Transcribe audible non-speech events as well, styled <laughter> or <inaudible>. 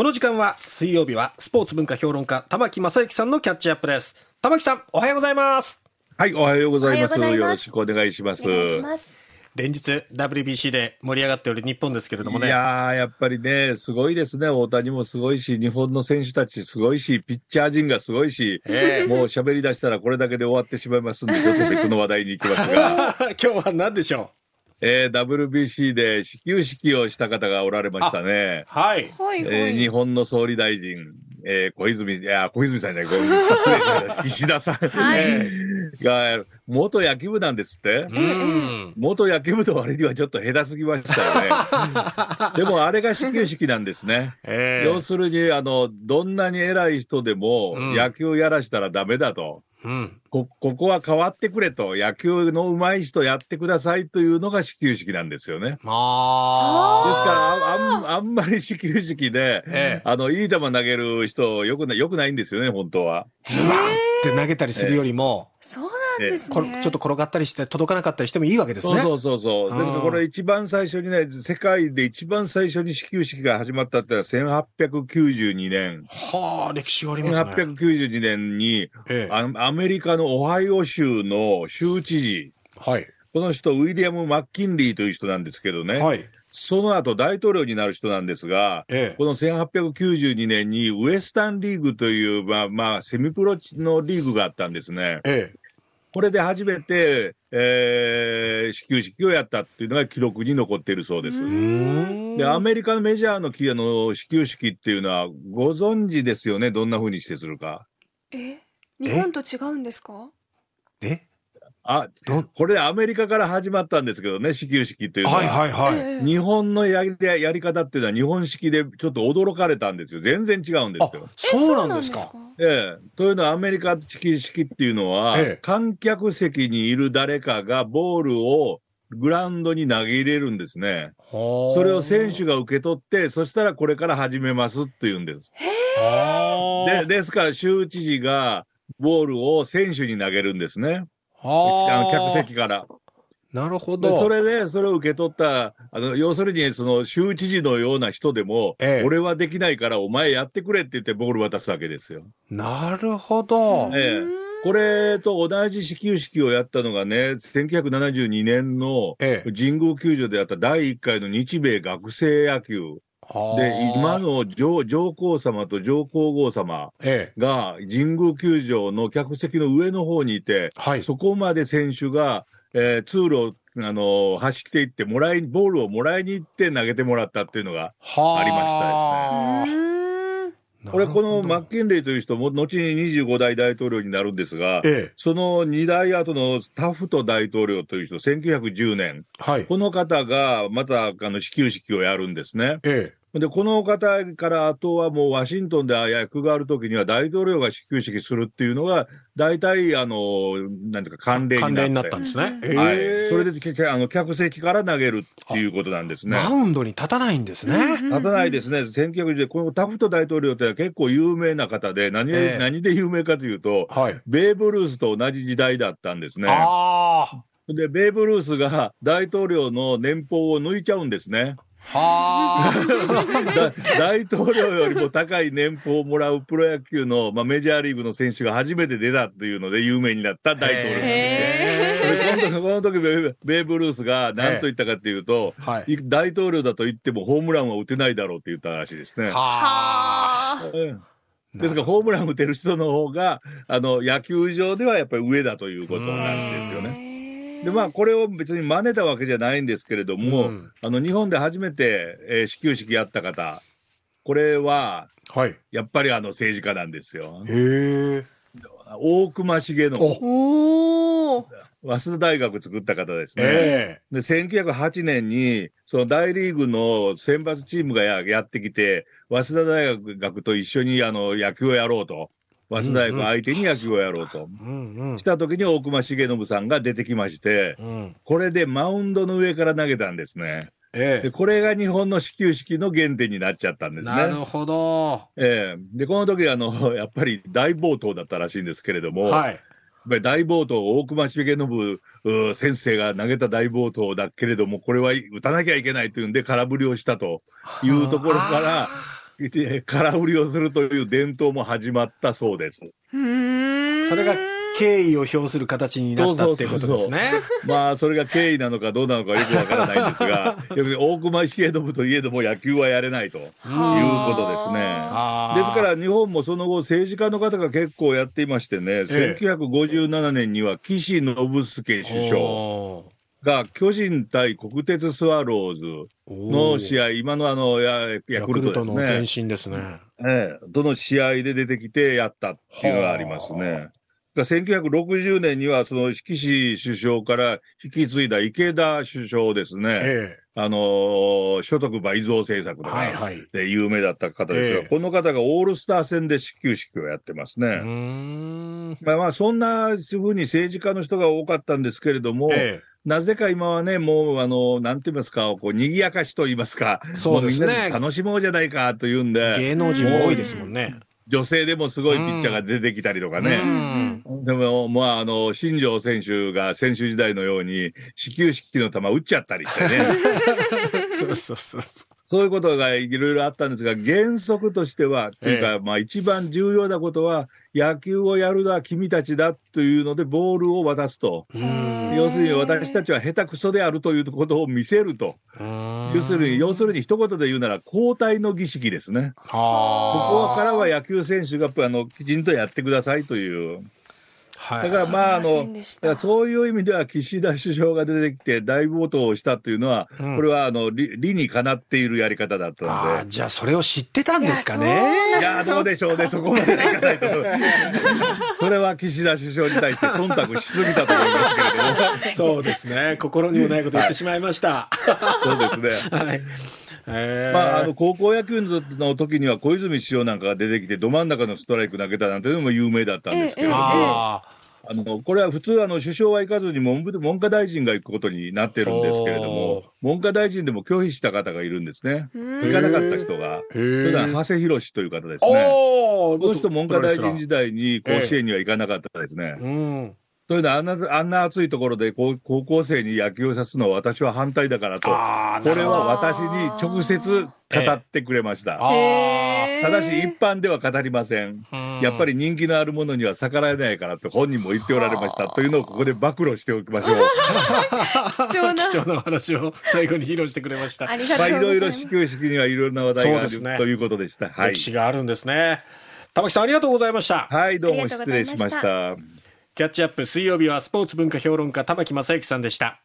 この時間は水曜日はスポーツ文化評論家玉木正之さんのキャッチアップです。玉木さんおはようございます。はい、おはようございます。よろしくお願いします。連日 WBC で盛り上がっておる日本ですけれどもね。いやー、やっぱりね、すごいですね。大谷もすごいし、日本の選手たちすごいし、ピッチャー陣がすごいし、ええ。もう喋り出したらこれだけで終わってしまいますんで、ちょっと別の話題に行きますが、<laughs> 今日は何でしょえー、WBC で始球式をした方がおられましたねう。はい。えー日本の総理大臣、えー小泉、いや、小泉さんじゃない、ごめん失礼 <laughs> 石田さん、はいが、元野球部なんですって。うん元野球部と割にはちょっと下手すぎましたよね。<laughs> でもあれが始球式なんですね。え要するに、あの、どんなに偉い人でもうん野球やらしたらダメだと。うんこ、ここは変わってくれと。野球の上手い人やってくださいというのが始球式なんですよね。ですあから、ああん、あんまり始球式で、ええあの、いい球投げる人、よくな、よくないんですよね、本当は。ズバンって投げたりするよりも、そうなんですね。これちょっと転がったりして届かなかったりしてもいいわけですねそうそうそうそう。ですからこれ一番最初にね、世界で一番最初に始球式が始まったってのは1892年。はあ歴史がありますね1892年にええアアメリカのオハイオ州の州知事、はい。この人、ウィリアム・マッキンリーという人なんですけどね、はい。その後大統領になる人なんですが、ええ。この1892年にウエスタンリーグという、まあまあ、セミプロのリーグがあったんですね。えこれで初めて、えー始球式をやったっていうのが記録に残っているそうです。で、アメリカのメジャーのきあの始球式っていうのは、ご存知ですよね、どんな風にしてするか？え、日本と違うんですか？え？あど、これアメリカから始まったんですけどね、始球式っていうのは。はいはいはい、ええ日本のやりやり方っていうのは日本式でちょっと驚かれたんですよ。全然違うんですあよ。そうなんですか？ええ。というのはアメリカ式式っていうのは、ええ観客席にいる誰かがボールをグラウンドに投げ入れるんですね。そそれを選手が受け取って、そしたらこれから始めますって言うんです。で、ですから州知事がボールを選手に投げるんですね。あの客席から。なるほどでそれで、それを受け取った、あの、要するに、その、州知事のような人でも、ええ俺はできないからお前やってくれって言ってボール渡すわけですよ。なるほど、ええこれと同じ始球式をやったのがね、1972年のええ神宮球場でやった第1回の日米学生野球。はあで、今の上上皇様と上皇后様ええ。が神宮球場の客席の上の方にいて、はい。そこまで選手が、えー通路を、あのー走っていって、もらい、ボールをもらいに行って投げてもらったっていうのが、はあ。りましたですね。これ、このマッッキンレイという人も、後に25代大統領になるんですが、ええ。その2代後のタフト大統領という人、1910年、はい。この方がまたあの始球式をやるんですね。えで、この方からあとはもうワシントンで役があるときには大統領が始球式するっていうのが、大体、あの、なんていうか慣例え関連になになっ。たんですね、うんはいええ。それでけあの客席から投げるっていうことなんですね。マウンドに立たないんですね、立たないですね。1910で、このタフト大統領ってのは結構有名な方で、何で、ええ何で有名かというと、はいベーブ・ルースと同じ時代だったんですね。ああで、ベーブ・ルースが大統領の年俸を抜いちゃうんですね。は <laughs> 大統領よりも高い年俸をもらうプロ野球の、まあ、メジャーリーグの選手が初めて出たっていうので有名になった大統領なんですこの時この時ベーブ・ルースが何と言ったかっていうと、はい。い大統領だと言ってもホームランは打てないだろうって言ったらしいですね。ですから、ホームラン打てる人の方が、あの、野球場ではやっぱり上だということなんですよね。ねで、まあ、これを別に真似たわけじゃないんですけれども、うんあの、日本で初めて、えー始球式やった方、これは、はいやっぱりあの、政治家なんですよ。へえ大隈重信。早稲田大学作った方ですね。えで、1908年に、その大リーグの選抜チームがややってきて、早稲田大学と一緒にあの野球をやろうと。早稲田大学相手に野球をやろうと。えうんうん。した時に大隈重信さんが出てきまして、うん。これでマウンドの上から投げたんですね。えで、これが日本の始球式の原点になっちゃったんですね。なるほど。ええ。で、この時あの、<laughs> やっぱり大暴投だったらしいんですけれども、はい。大暴投、大隈重信う先生が投げた大暴投だけれども、これは打たなきゃいけないというんで、空振りをしたというところから、空売りをするという伝統も始まったそうです。うーん。それが敬意を表する形になったっていうことですね。まあ、それが経緯なのかどうなのかよくわからないんですが、<laughs> 大熊スケート部といえども野球はやれないということですね。あーですから日本もその後政治家の方が結構やっていましてね、え1957年には岸信介首相おが巨人対国鉄スワローズーの試合、今のあのヤヤヤクルトの前ね。身ですね。ええ、どの試合で出てきてやったっていうのがありますね。が1960年にはその岸首相から引き継いだ池田首相ですね。えあのー所得倍増政策え。とかはいはい。で有名だった方ですが、ええこの方がオールスター戦で始球式をやってますね。まあまあ、そんなふうに政治家の人が多かったんですけれども、えなぜか今はね、もう、あの、なんて言いますか、こう、賑やかしと言いますか、そうですねもみんなで楽しもうじゃないかというんえ。で、芸能人も多いですもんね。女性でもすごいピッチャーが出てきたりとかうね。ん。でも、まあ、あの、新庄選手が選手時代のように、始球式の球打っちゃったりしてね。<laughs> そうそうそうそそういうことがいろいろあったんですが、原則としては、というか、まあ一番重要なことは、野球をやるのは君たちだというので、ボールを渡すと。要するに私たちは下手くそであるということを見せると。要するに、要するに一言で言うなら交代の儀式ですね。ここからは野球選手があのきちんとやってくださいという。はい。だからまあ、あのそういう意味では岸田首相が出てきて大暴投をしたというのは、うんこれはあの理理にかなっているやり方だったあので。あじゃあそれを知ってたんですかいね。いやー、どうでしょうね、そこまではいかないと。<laughs> それは岸田首相に対して忖度しすぎたと思いますけれども。そうですね。心にもないこと言ってしまいました。そうですね。<laughs> はい。えーまあ、あの、高校野球の時には小泉首相なんかが出てきて、ど真ん中のストライク投げたなんていうのも有名だったんですけれども、ああの、これは普通、あの、首相は行かずに文部文科大臣が行くことになってるんですけれども、文科大臣でも拒否した方がいるんですね。うん行かなかった人が。あ。それ。長谷博という方ですね。おこの人文科大臣時代。代に甲子園には行かなかったですね。うん。というのはあんな、あんな暑いところで高高校生に野球をさすのは私は反対だからと、ああ、これは私に直接語ってくれました。あへーただし一般では語りません。あ。やっぱり人気のあるものには逆らえないからと本人も言っておられましたというのをここで暴露しておきましょう。<laughs> 貴重な。貴重なお話を最後に披露してくれました。ありがとまあいうございます。ろいろ始球式にはいろんな話題があるということでした。はい歴。史があるんですね。玉木さんありがとうございました。はい、どうも失礼しました。キャッチアップ水曜日はスポーツ文化評論家玉木正之さんでした。